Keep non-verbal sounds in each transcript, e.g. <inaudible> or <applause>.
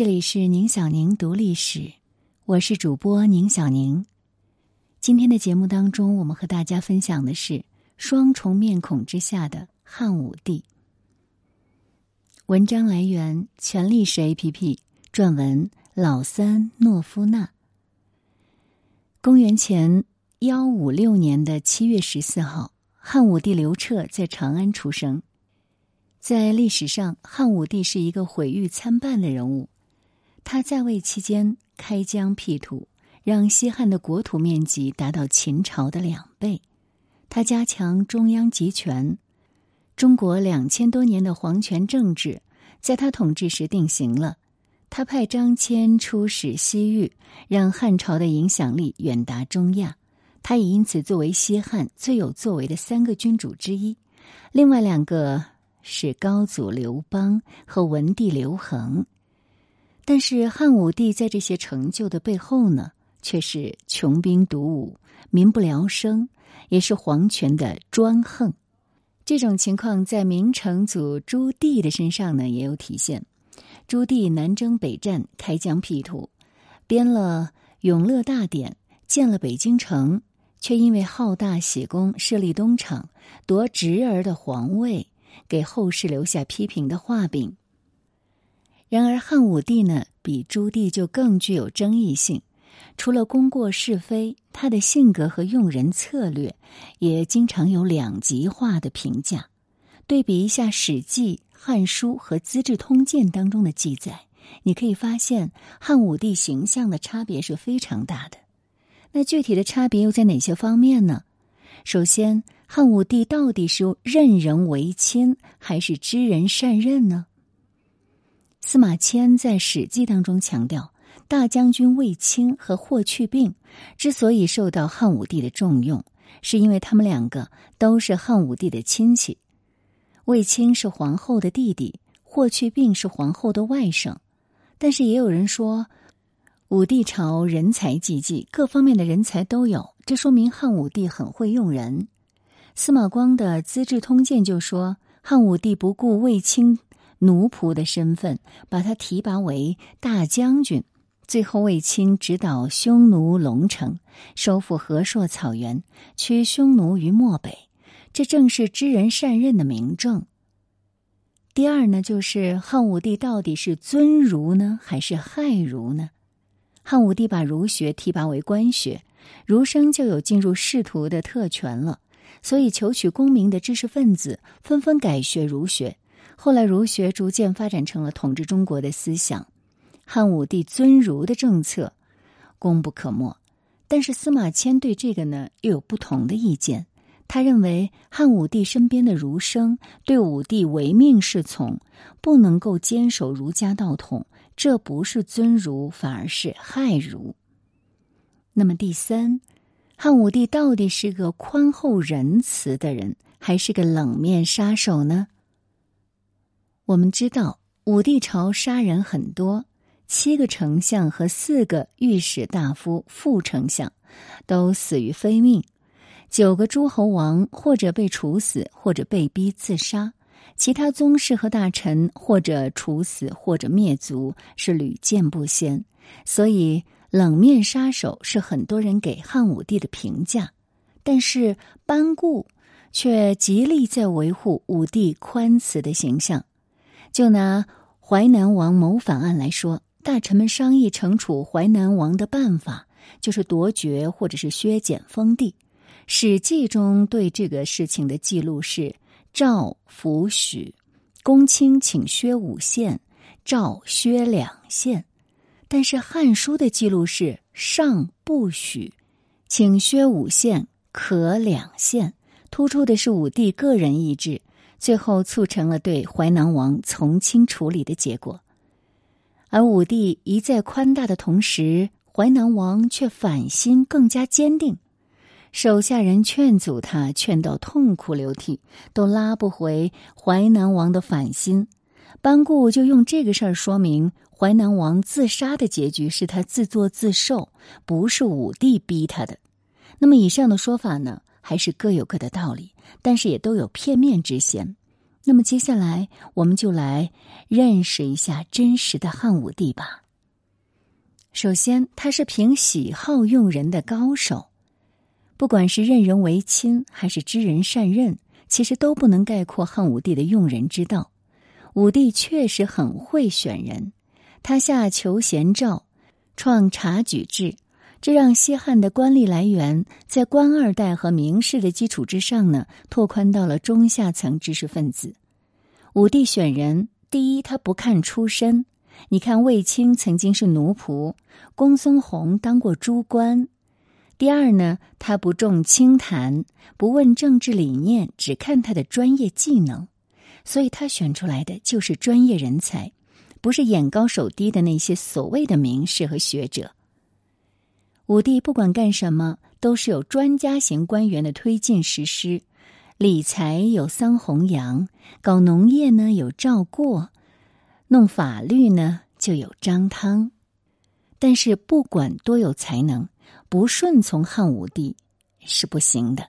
这里是宁小宁读历史，我是主播宁小宁。今天的节目当中，我们和大家分享的是双重面孔之下的汉武帝。文章来源全历史 APP，撰文老三诺夫娜。公元前幺五六年的七月十四号，汉武帝刘彻在长安出生。在历史上，汉武帝是一个毁誉参半的人物。他在位期间开疆辟土，让西汉的国土面积达到秦朝的两倍。他加强中央集权，中国两千多年的皇权政治在他统治时定型了。他派张骞出使西域，让汉朝的影响力远达中亚。他也因此作为西汉最有作为的三个君主之一。另外两个是高祖刘邦和文帝刘恒。但是汉武帝在这些成就的背后呢，却是穷兵黩武、民不聊生，也是皇权的专横。这种情况在明成祖朱棣的身上呢也有体现。朱棣南征北战，开疆辟土，编了《永乐大典》，建了北京城，却因为好大喜功，设立东厂，夺侄儿的皇位，给后世留下批评的画饼。然而汉武帝呢，比朱棣就更具有争议性。除了功过是非，他的性格和用人策略也经常有两极化的评价。对比一下《史记》《汉书》和《资治通鉴》当中的记载，你可以发现汉武帝形象的差别是非常大的。那具体的差别又在哪些方面呢？首先，汉武帝到底是任人唯亲，还是知人善任呢？司马迁在《史记》当中强调，大将军卫青和霍去病之所以受到汉武帝的重用，是因为他们两个都是汉武帝的亲戚。卫青是皇后的弟弟，霍去病是皇后的外甥。但是也有人说，武帝朝人才济济，各方面的人才都有，这说明汉武帝很会用人。司马光的《资治通鉴》就说，汉武帝不顾卫青。奴仆的身份，把他提拔为大将军。最后，卫青指导匈奴龙城，收复河朔草原，驱匈奴于漠北。这正是知人善任的明证。第二呢，就是汉武帝到底是尊儒呢，还是害儒呢？汉武帝把儒学提拔为官学，儒生就有进入仕途的特权了。所以，求取功名的知识分子纷纷改学儒学。后来，儒学逐渐发展成了统治中国的思想。汉武帝尊儒的政策功不可没，但是司马迁对这个呢又有不同的意见。他认为汉武帝身边的儒生对武帝唯命是从，不能够坚守儒家道统，这不是尊儒，反而是害儒。那么第三，汉武帝到底是个宽厚仁慈的人，还是个冷面杀手呢？我们知道，武帝朝杀人很多，七个丞相和四个御史大夫、副丞相都死于非命；九个诸侯王或者被处死，或者被逼自杀；其他宗室和大臣或者处死，或者灭族，是屡见不鲜。所以，冷面杀手是很多人给汉武帝的评价。但是，班固却极力在维护武帝宽慈的形象。就拿淮南王谋反案来说，大臣们商议惩处淮南王的办法，就是夺爵或者是削减封地。《史记》中对这个事情的记录是：赵服许，公卿请削五县，赵削两县。但是《汉书》的记录是：上不许，请削五县，可两县。突出的是武帝个人意志。最后促成了对淮南王从轻处理的结果，而武帝一再宽大的同时，淮南王却反心更加坚定。手下人劝阻他，劝到痛哭流涕，都拉不回淮南王的反心。班固就用这个事儿说明，淮南王自杀的结局是他自作自受，不是武帝逼他的。那么以上的说法呢？还是各有各的道理，但是也都有片面之嫌。那么接下来，我们就来认识一下真实的汉武帝吧。首先，他是凭喜好用人的高手，不管是任人唯亲还是知人善任，其实都不能概括汉武帝的用人之道。武帝确实很会选人，他下求贤诏，创察举制，这让西汉的官吏来源在官二代和名士的基础之上呢，拓宽到了中下层知识分子。武帝选人，第一，他不看出身。你看，卫青曾经是奴仆，公孙弘当过诸官。第二呢，他不重清谈，不问政治理念，只看他的专业技能，所以他选出来的就是专业人才，不是眼高手低的那些所谓的名士和学者。武帝不管干什么，都是有专家型官员的推进实施。理财有桑弘羊，搞农业呢有赵过，弄法律呢就有张汤。但是不管多有才能，不顺从汉武帝是不行的。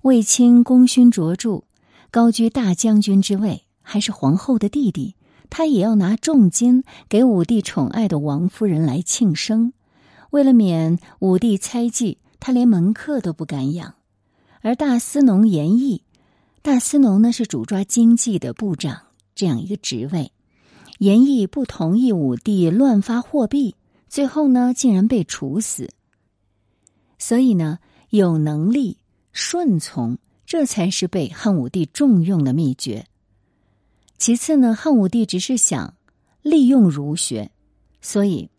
卫青功勋卓著，高居大将军之位，还是皇后的弟弟，他也要拿重金给武帝宠爱的王夫人来庆生。为了免武帝猜忌，他连门客都不敢养。而大司农严毅，大司农呢是主抓经济的部长这样一个职位。严毅不同意武帝乱发货币，最后呢竟然被处死。所以呢，有能力顺从，这才是被汉武帝重用的秘诀。其次呢，汉武帝只是想利用儒学，所以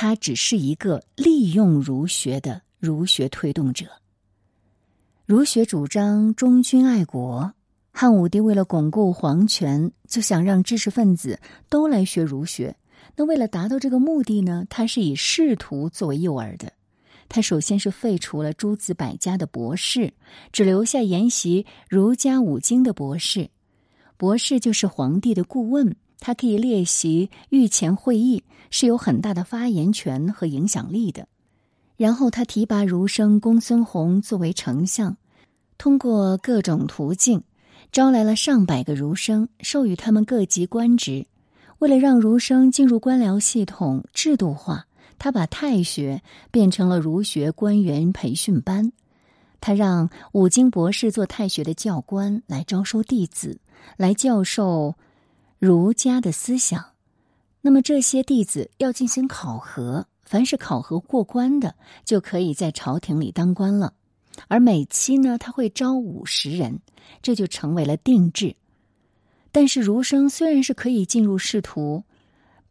他只是一个利用儒学的儒学推动者。儒学主张忠君爱国，汉武帝为了巩固皇权，就想让知识分子都来学儒学。那为了达到这个目的呢，他是以仕途作为诱饵的。他首先是废除了诸子百家的博士，只留下研习儒家五经的博士。博士就是皇帝的顾问，他可以列席御前会议，是有很大的发言权和影响力的。然后他提拔儒生公孙弘作为丞相，通过各种途径招来了上百个儒生，授予他们各级官职。为了让儒生进入官僚系统制度化，他把太学变成了儒学官员培训班。他让五经博士做太学的教官，来招收弟子，来教授儒家的思想。那么这些弟子要进行考核。凡是考核过关的，就可以在朝廷里当官了。而每期呢，他会招五十人，这就成为了定制。但是儒生虽然是可以进入仕途，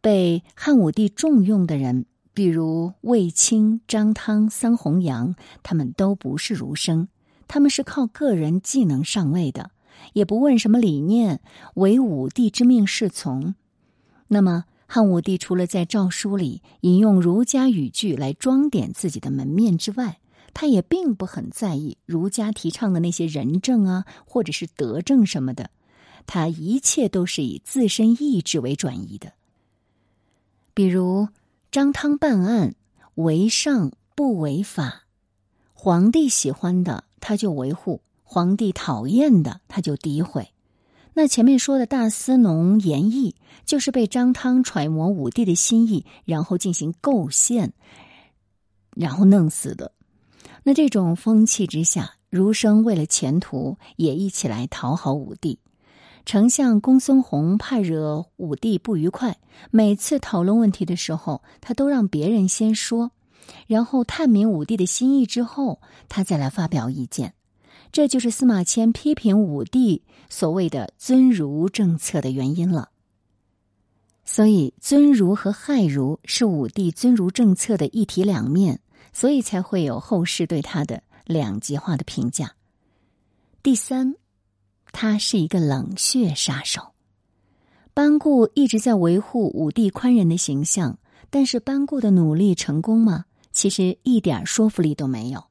被汉武帝重用的人，比如卫青、张汤、桑弘羊，他们都不是儒生，他们是靠个人技能上位的，也不问什么理念，唯武帝之命是从。那么。汉武帝除了在诏书里引用儒家语句来装点自己的门面之外，他也并不很在意儒家提倡的那些仁政啊，或者是德政什么的。他一切都是以自身意志为转移的。比如张汤办案，为上不违法，皇帝喜欢的他就维护，皇帝讨厌的他就诋毁。那前面说的大司农严毅，就是被张汤揣摩武帝的心意，然后进行构陷，然后弄死的。那这种风气之下，儒生为了前途，也一起来讨好武帝。丞相公孙弘怕惹武帝不愉快，每次讨论问题的时候，他都让别人先说，然后探明武帝的心意之后，他再来发表意见。这就是司马迁批评武帝所谓的尊儒政策的原因了。所以，尊儒和害儒是武帝尊儒政策的一体两面，所以才会有后世对他的两极化的评价。第三，他是一个冷血杀手。班固一直在维护武帝宽仁的形象，但是班固的努力成功吗？其实一点说服力都没有。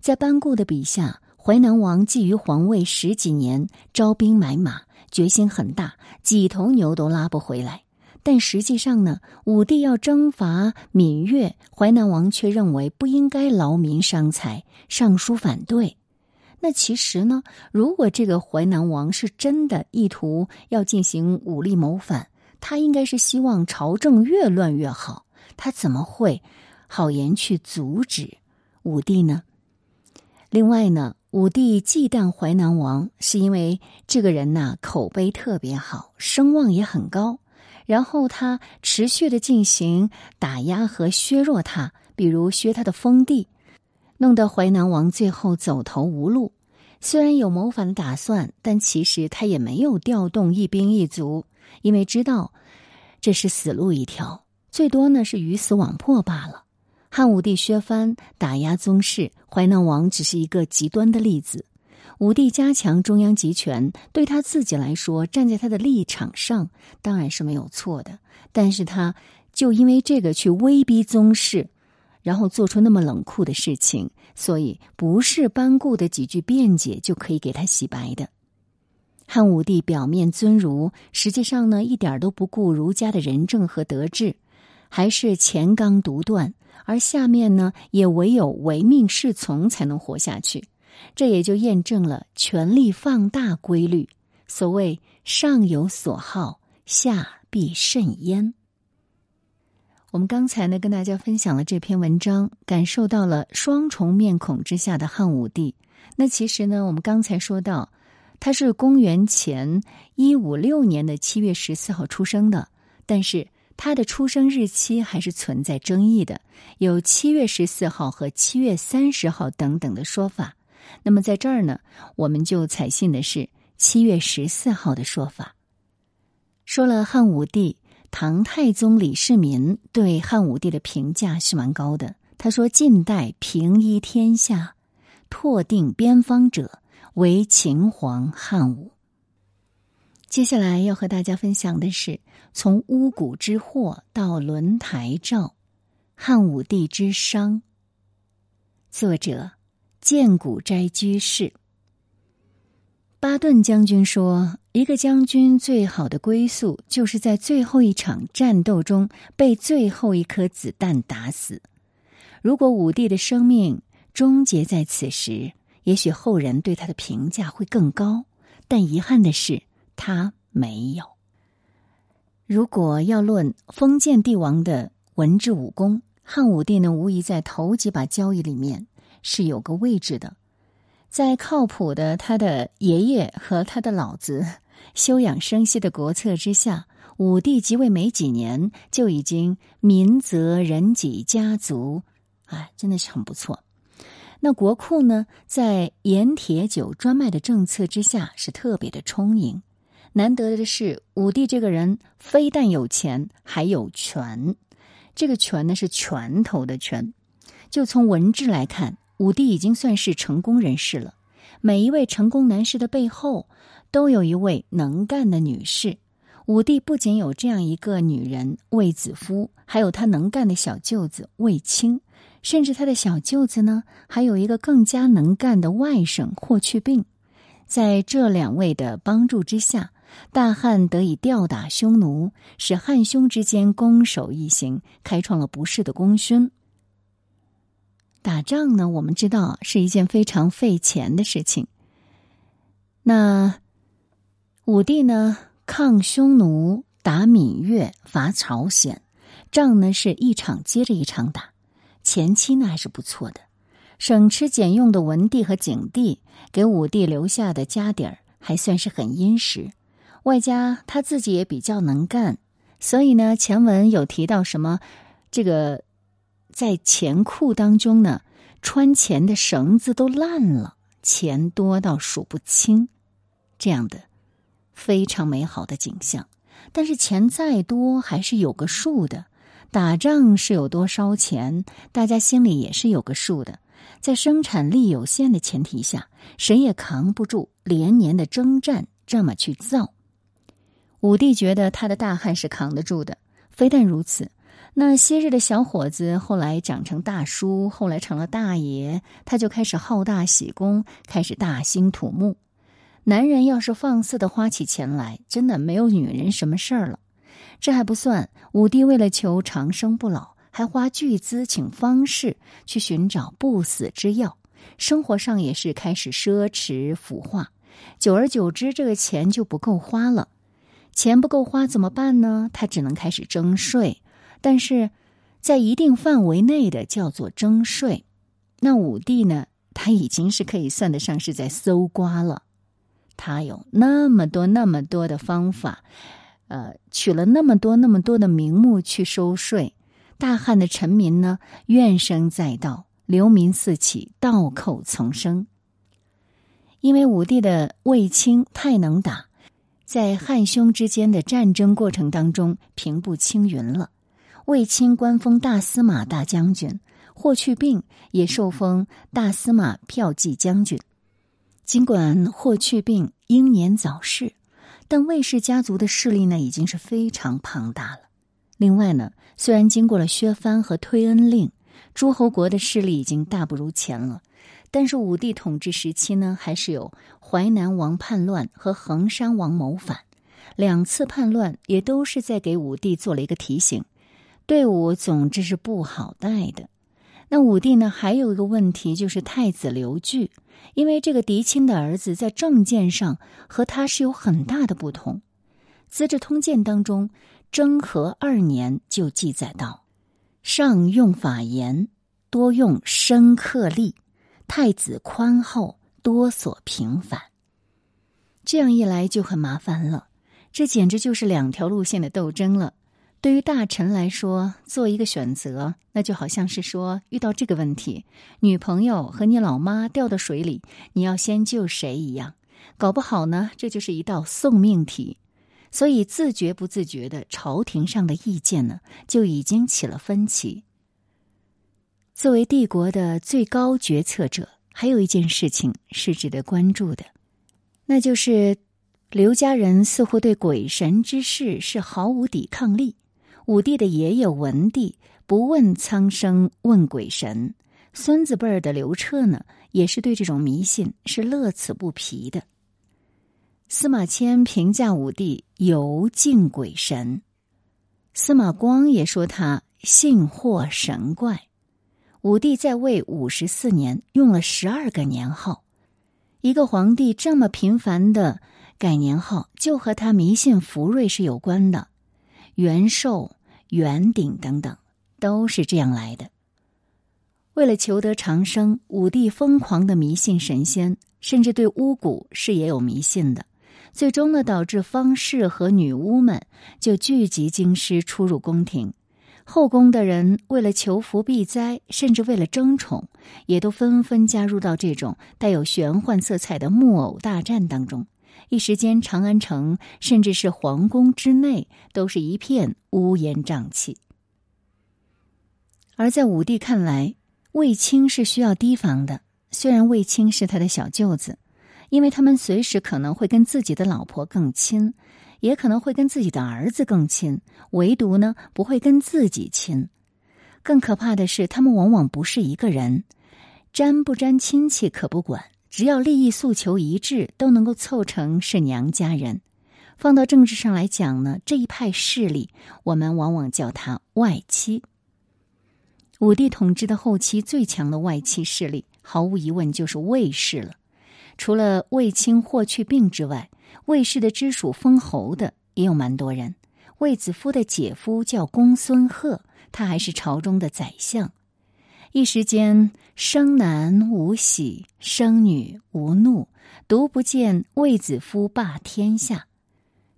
在班固的笔下。淮南王觊觎皇位十几年，招兵买马，决心很大，几头牛都拉不回来。但实际上呢，武帝要征伐闽越，淮南王却认为不应该劳民伤财，上书反对。那其实呢，如果这个淮南王是真的意图要进行武力谋反，他应该是希望朝政越乱越好，他怎么会好言去阻止武帝呢？另外呢，武帝忌惮淮南王，是因为这个人呐口碑特别好，声望也很高。然后他持续的进行打压和削弱他，比如削他的封地，弄得淮南王最后走投无路。虽然有谋反的打算，但其实他也没有调动一兵一卒，因为知道这是死路一条，最多呢是鱼死网破罢了。汉武帝削藩打压宗室，淮南王只是一个极端的例子。武帝加强中央集权，对他自己来说，站在他的立场上当然是没有错的。但是他就因为这个去威逼宗室，然后做出那么冷酷的事情，所以不是班固的几句辩解就可以给他洗白的。汉武帝表面尊儒，实际上呢，一点都不顾儒家的仁政和德治，还是乾纲独断，而下面呢，也唯有唯命是从才能活下去。这也就验证了权力放大规律。所谓“上有所好，下必甚焉”。我们刚才呢跟大家分享了这篇文章，感受到了双重面孔之下的汉武帝。那其实呢，我们刚才说到，他是公元前一五六年的七月十四号出生的，但是他的出生日期还是存在争议的，有七月十四号和七月三十号等等的说法。那么在这儿呢，我们就采信的是七月十四号的说法。说了汉武帝，唐太宗李世民对汉武帝的评价是蛮高的。他说：“近代平一天下、拓定边方者，为秦皇汉武。”接下来要和大家分享的是从巫蛊之祸到轮台诏，汉武帝之殇。作者。剑谷斋居士巴顿将军说：“一个将军最好的归宿，就是在最后一场战斗中被最后一颗子弹打死。如果武帝的生命终结在此时，也许后人对他的评价会更高。但遗憾的是，他没有。如果要论封建帝王的文治武功，汉武帝呢，无疑在头几把交椅里面。”是有个位置的，在靠谱的他的爷爷和他的老子 <laughs> 休养生息的国策之下，武帝即位没几年就已经民泽人己家族，哎，真的是很不错。那国库呢，在盐铁酒专卖的政策之下是特别的充盈。难得的是，武帝这个人非但有钱，还有权。这个权呢，是拳头的权。就从文治来看。武帝已经算是成功人士了。每一位成功男士的背后，都有一位能干的女士。武帝不仅有这样一个女人卫子夫，还有他能干的小舅子卫青，甚至他的小舅子呢，还有一个更加能干的外甥霍去病。在这两位的帮助之下，大汉得以吊打匈奴，使汉匈之间攻守一行，开创了不世的功勋。打仗呢，我们知道是一件非常费钱的事情。那武帝呢，抗匈奴、打闽越、伐朝鲜，仗呢是一场接着一场打。前期呢还是不错的，省吃俭用的文帝和景帝给武帝留下的家底儿还算是很殷实，外加他自己也比较能干，所以呢，前文有提到什么这个。在钱库当中呢，穿钱的绳子都烂了，钱多到数不清，这样的非常美好的景象。但是钱再多还是有个数的，打仗是有多烧钱，大家心里也是有个数的。在生产力有限的前提下，谁也扛不住连年的征战这么去造。武帝觉得他的大汉是扛得住的，非但如此。那昔日的小伙子，后来长成大叔，后来成了大爷，他就开始好大喜功，开始大兴土木。男人要是放肆的花起钱来，真的没有女人什么事儿了。这还不算，武帝为了求长生不老，还花巨资请方士去寻找不死之药，生活上也是开始奢侈腐化。久而久之，这个钱就不够花了。钱不够花怎么办呢？他只能开始征税，但是在一定范围内的叫做征税。那武帝呢？他已经是可以算得上是在搜刮了。他有那么多那么多的方法，呃，取了那么多那么多的名目去收税。大汉的臣民呢，怨声载道，流民四起，盗寇丛生。因为武帝的卫青太能打，在汉匈之间的战争过程当中平步青云了。卫青官封大司马大将军，霍去病也受封大司马骠骑将军。尽管霍去病英年早逝，但卫氏家族的势力呢已经是非常庞大了。另外呢，虽然经过了削藩和推恩令，诸侯国的势力已经大不如前了。但是武帝统治时期呢，还是有淮南王叛乱和衡山王谋反，两次叛乱也都是在给武帝做了一个提醒，队伍总之是不好带的。那武帝呢，还有一个问题就是太子刘据，因为这个嫡亲的儿子在政见上和他是有很大的不同，《资治通鉴》当中征和二年就记载到：上用法严，多用深刻力。太子宽厚，多所平反。这样一来就很麻烦了，这简直就是两条路线的斗争了。对于大臣来说，做一个选择，那就好像是说遇到这个问题，女朋友和你老妈掉到水里，你要先救谁一样。搞不好呢，这就是一道送命题。所以自觉不自觉的，朝廷上的意见呢，就已经起了分歧。作为帝国的最高决策者，还有一件事情是值得关注的，那就是刘家人似乎对鬼神之事是毫无抵抗力。武帝的爷爷文帝不问苍生问鬼神，孙子辈儿的刘彻呢，也是对这种迷信是乐此不疲的。司马迁评价武帝尤敬鬼神，司马光也说他信惑神怪。武帝在位五十四年，用了十二个年号。一个皇帝这么频繁的改年号，就和他迷信福瑞是有关的。元寿、元鼎等等，都是这样来的。为了求得长生，武帝疯狂的迷信神仙，甚至对巫蛊是也有迷信的。最终呢，导致方士和女巫们就聚集京师，出入宫廷。后宫的人为了求福避灾，甚至为了争宠，也都纷纷加入到这种带有玄幻色彩的木偶大战当中。一时间，长安城甚至是皇宫之内，都是一片乌烟瘴气。而在武帝看来，卫青是需要提防的。虽然卫青是他的小舅子，因为他们随时可能会跟自己的老婆更亲。也可能会跟自己的儿子更亲，唯独呢不会跟自己亲。更可怕的是，他们往往不是一个人，沾不沾亲戚可不管，只要利益诉求一致，都能够凑成是娘家人。放到政治上来讲呢，这一派势力，我们往往叫他外戚。武帝统治的后期最强的外戚势力，毫无疑问就是魏氏了。除了卫青、霍去病之外，卫氏的支属封侯的也有蛮多人。卫子夫的姐夫叫公孙贺，他还是朝中的宰相。一时间，生男无喜，生女无怒，独不见卫子夫霸天下。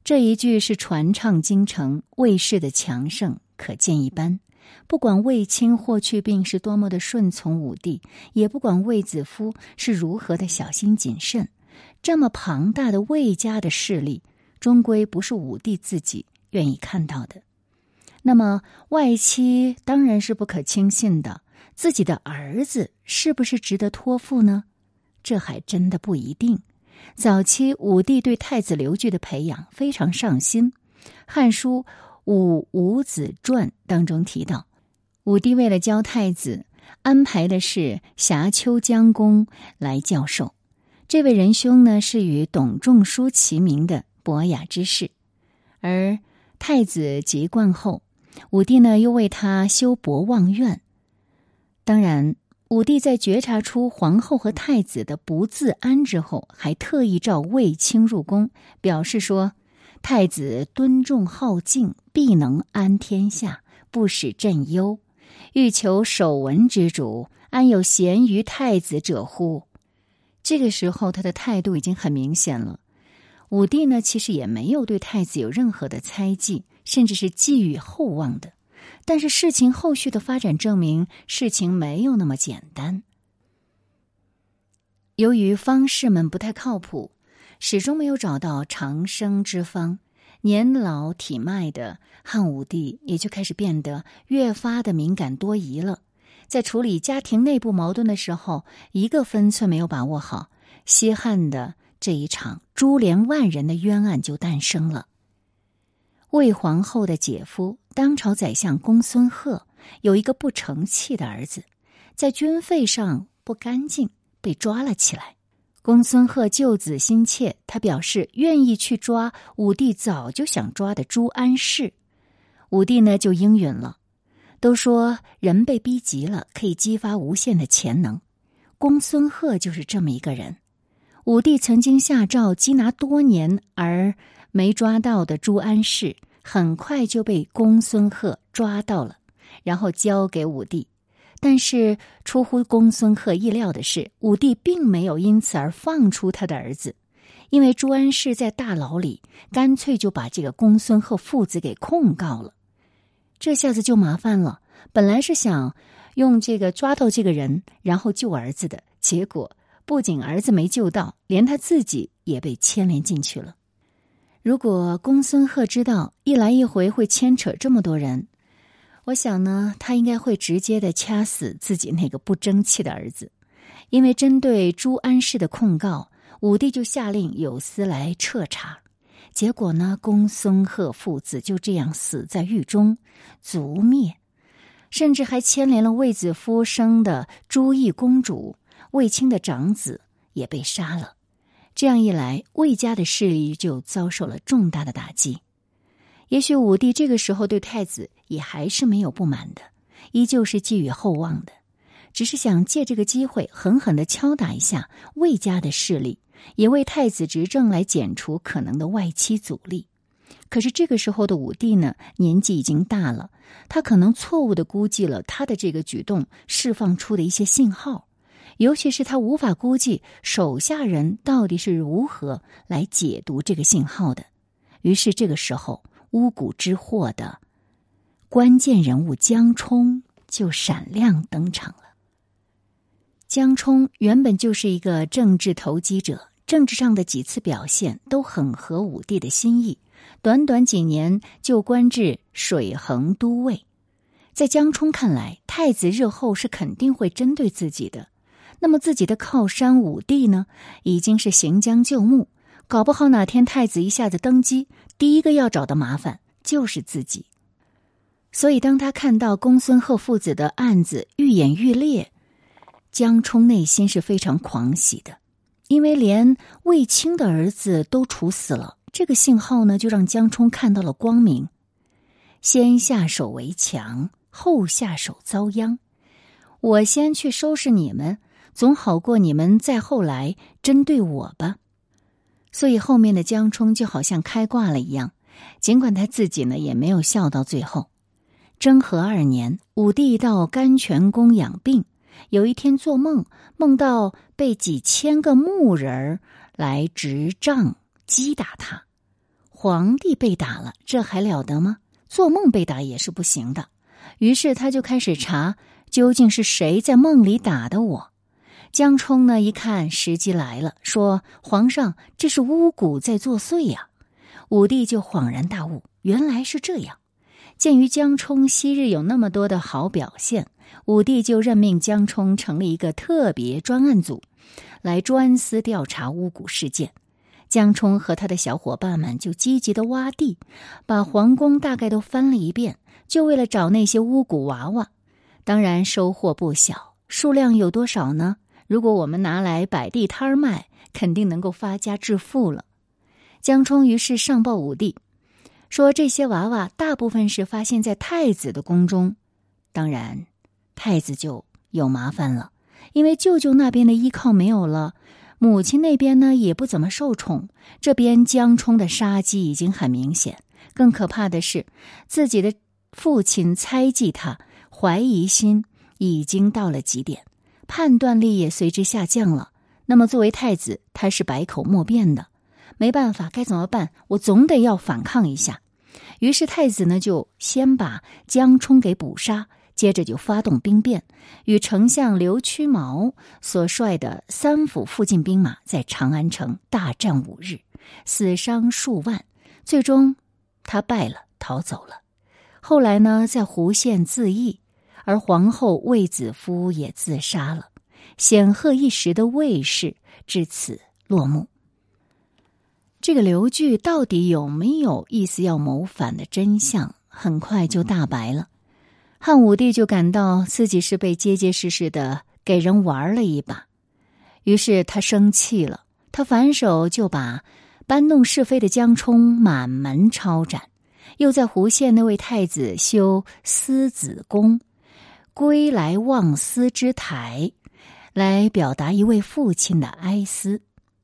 这一句是传唱京城，卫氏的强盛可见一斑。不管卫青、霍去病是多么的顺从武帝，也不管卫子夫是如何的小心谨慎，这么庞大的魏家的势力，终归不是武帝自己愿意看到的。那么，外戚当然是不可轻信的，自己的儿子是不是值得托付呢？这还真的不一定。早期武帝对太子刘据的培养非常上心，《汉书·武武子传》当中提到。武帝为了教太子，安排的是霞丘将公来教授。这位仁兄呢，是与董仲舒齐名的博雅之士。而太子即冠后，武帝呢又为他修博望院。当然，武帝在觉察出皇后和太子的不自安之后，还特意召卫青入宫，表示说：“太子敦重好静，必能安天下，不使朕忧。欲求守文之主，安有贤于太子者乎？”这个时候，他的态度已经很明显了。武帝呢，其实也没有对太子有任何的猜忌，甚至是寄予厚望的。但是事情后续的发展证明，事情没有那么简单。由于方士们不太靠谱，始终没有找到长生之方，年老体迈的汉武帝也就开始变得越发的敏感多疑了。在处理家庭内部矛盾的时候，一个分寸没有把握好，西汉的这一场株连万人的冤案就诞生了。魏皇后的姐夫，当朝宰相公孙贺，有一个不成器的儿子，在军费上不干净，被抓了起来。公孙贺救子心切，他表示愿意去抓武帝早就想抓的朱安世。武帝呢就应允了。都说人被逼急了，可以激发无限的潜能。公孙贺就是这么一个人。武帝曾经下诏缉拿多年而。没抓到的朱安世很快就被公孙贺抓到了，然后交给武帝。但是出乎公孙贺意料的是，武帝并没有因此而放出他的儿子，因为朱安世在大牢里，干脆就把这个公孙贺父子给控告了。这下子就麻烦了。本来是想用这个抓到这个人，然后救儿子的，结果不仅儿子没救到，连他自己也被牵连进去了。如果公孙贺知道一来一回会牵扯这么多人，我想呢，他应该会直接的掐死自己那个不争气的儿子。因为针对朱安氏的控告，武帝就下令有司来彻查。结果呢，公孙贺父子就这样死在狱中，族灭，甚至还牵连了卫子夫生的朱翊公主，卫青的长子也被杀了。这样一来，魏家的势力就遭受了重大的打击。也许武帝这个时候对太子也还是没有不满的，依旧是寄予厚望的，只是想借这个机会狠狠的敲打一下魏家的势力，也为太子执政来减除可能的外戚阻力。可是这个时候的武帝呢，年纪已经大了，他可能错误的估计了他的这个举动释放出的一些信号。尤其是他无法估计手下人到底是如何来解读这个信号的，于是这个时候巫蛊之祸的关键人物江冲就闪亮登场了。江冲原本就是一个政治投机者，政治上的几次表现都很合武帝的心意，短短几年就官至水衡都尉。在江冲看来，太子日后是肯定会针对自己的。那么自己的靠山武帝呢，已经是行将就木，搞不好哪天太子一下子登基，第一个要找的麻烦就是自己。所以当他看到公孙贺父子的案子愈演愈烈，江冲内心是非常狂喜的，因为连卫青的儿子都处死了，这个信号呢，就让江冲看到了光明。先下手为强，后下手遭殃，我先去收拾你们。总好过你们再后来针对我吧，所以后面的江冲就好像开挂了一样。尽管他自己呢也没有笑到最后。征和二年，武帝到甘泉宫养病，有一天做梦，梦到被几千个木人来执杖击打他。皇帝被打了，这还了得吗？做梦被打也是不行的。于是他就开始查，究竟是谁在梦里打的我。江冲呢？一看时机来了，说：“皇上，这是巫蛊在作祟呀！”武帝就恍然大悟，原来是这样。鉴于江冲昔日有那么多的好表现，武帝就任命江冲成立一个特别专案组，来专司调查巫蛊事件。江冲和他的小伙伴们就积极的挖地，把皇宫大概都翻了一遍，就为了找那些巫蛊娃娃。当然收获不小，数量有多少呢？如果我们拿来摆地摊卖，肯定能够发家致富了。江冲于是上报武帝，说这些娃娃大部分是发现在太子的宫中。当然，太子就有麻烦了。因为舅舅那边的依靠没有了，母亲那边呢也不怎么受宠，这边江冲的杀机已经很明显。更可怕的是，自己的父亲猜忌他，怀疑心已经到了极点，判断力也随之下降了。那么，作为太子，他是百口莫辩的，没办法，该怎么办？我总得要反抗一下。于是，太子呢就先把江冲给捕杀。接着就发动兵变，与丞相刘屈毛所率的三府附近兵马在长安城大战五日，死伤数万，最终他败了，逃走了。后来呢，在胡县自缢，而皇后卫子夫也自杀了，显赫一时的卫氏至此落幕。这个刘据到底有没有意思要谋反的真相，很快就大白了。汉武帝就感到自己是被结结实实的给人玩了一把，于是他生气了，他反手就把搬弄是非的江充满门抄斩，又在胡县那位太子修思子宫，归来望思之台，来表达一位父亲的哀思。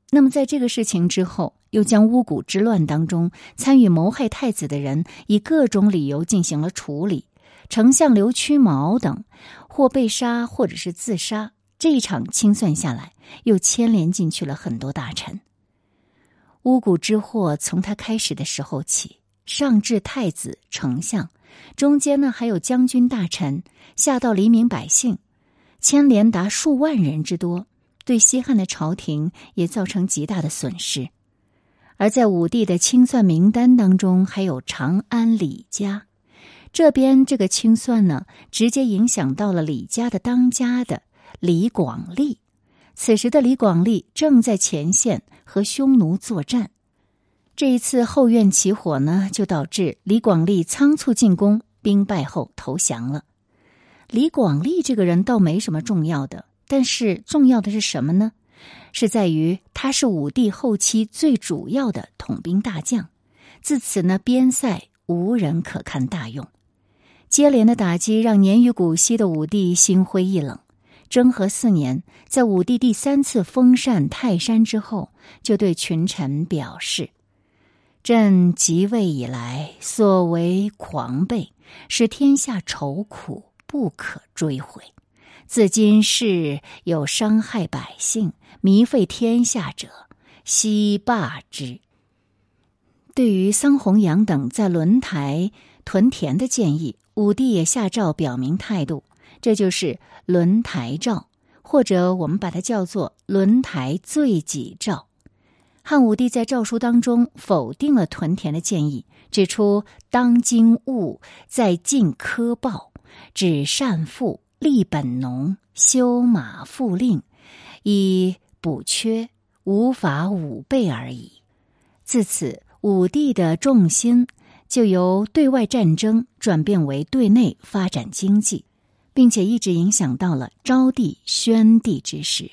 那么在这个事情之后，又将巫蛊之乱当中参与谋害太子的人，以各种理由进行了处理。丞相刘屈毛等，或被杀，或者是自杀。这一场清算下来，又牵连进去了很多大臣。巫蛊之祸从他开始的时候起，上至太子、丞相，中间呢还有将军大臣，下到黎民百姓，牵连达数万人之多，对西汉的朝廷也造成极大的损失。而在武帝的清算名单当中，还有长安李家。这边这个清算呢，直接影响到了李家的当家的李广利。此时的李广利正在前线和匈奴作战。这一次后院起火呢，就导致李广利仓促进攻，兵败后投降了。李广利这个人倒没什么重要的，但是重要的是什么呢？是在于他是武帝后期最主要的统兵大将。自此呢，边塞无人可堪大用。接连的打击让年逾古稀的武帝心灰意冷。征和四年，在武帝第三次封禅泰山之后，就对群臣表示：“朕即位以来所为狂悖，使天下愁苦，不可追悔。自今事有伤害百姓、糜费天下者，悉罢之。”对于桑弘羊等在轮台屯田的建议。武帝也下诏表明态度，这就是轮台诏，或者我们把它叫做轮台罪己诏。汉武帝在诏书当中否定了屯田的建议，指出当今务在进科报，指善赋，立本农，修马复令，以补缺，无法五倍而已。自此，武帝的重心。就由对外战争转变为对内发展经济，并且一直影响到了昭帝、宣帝之时。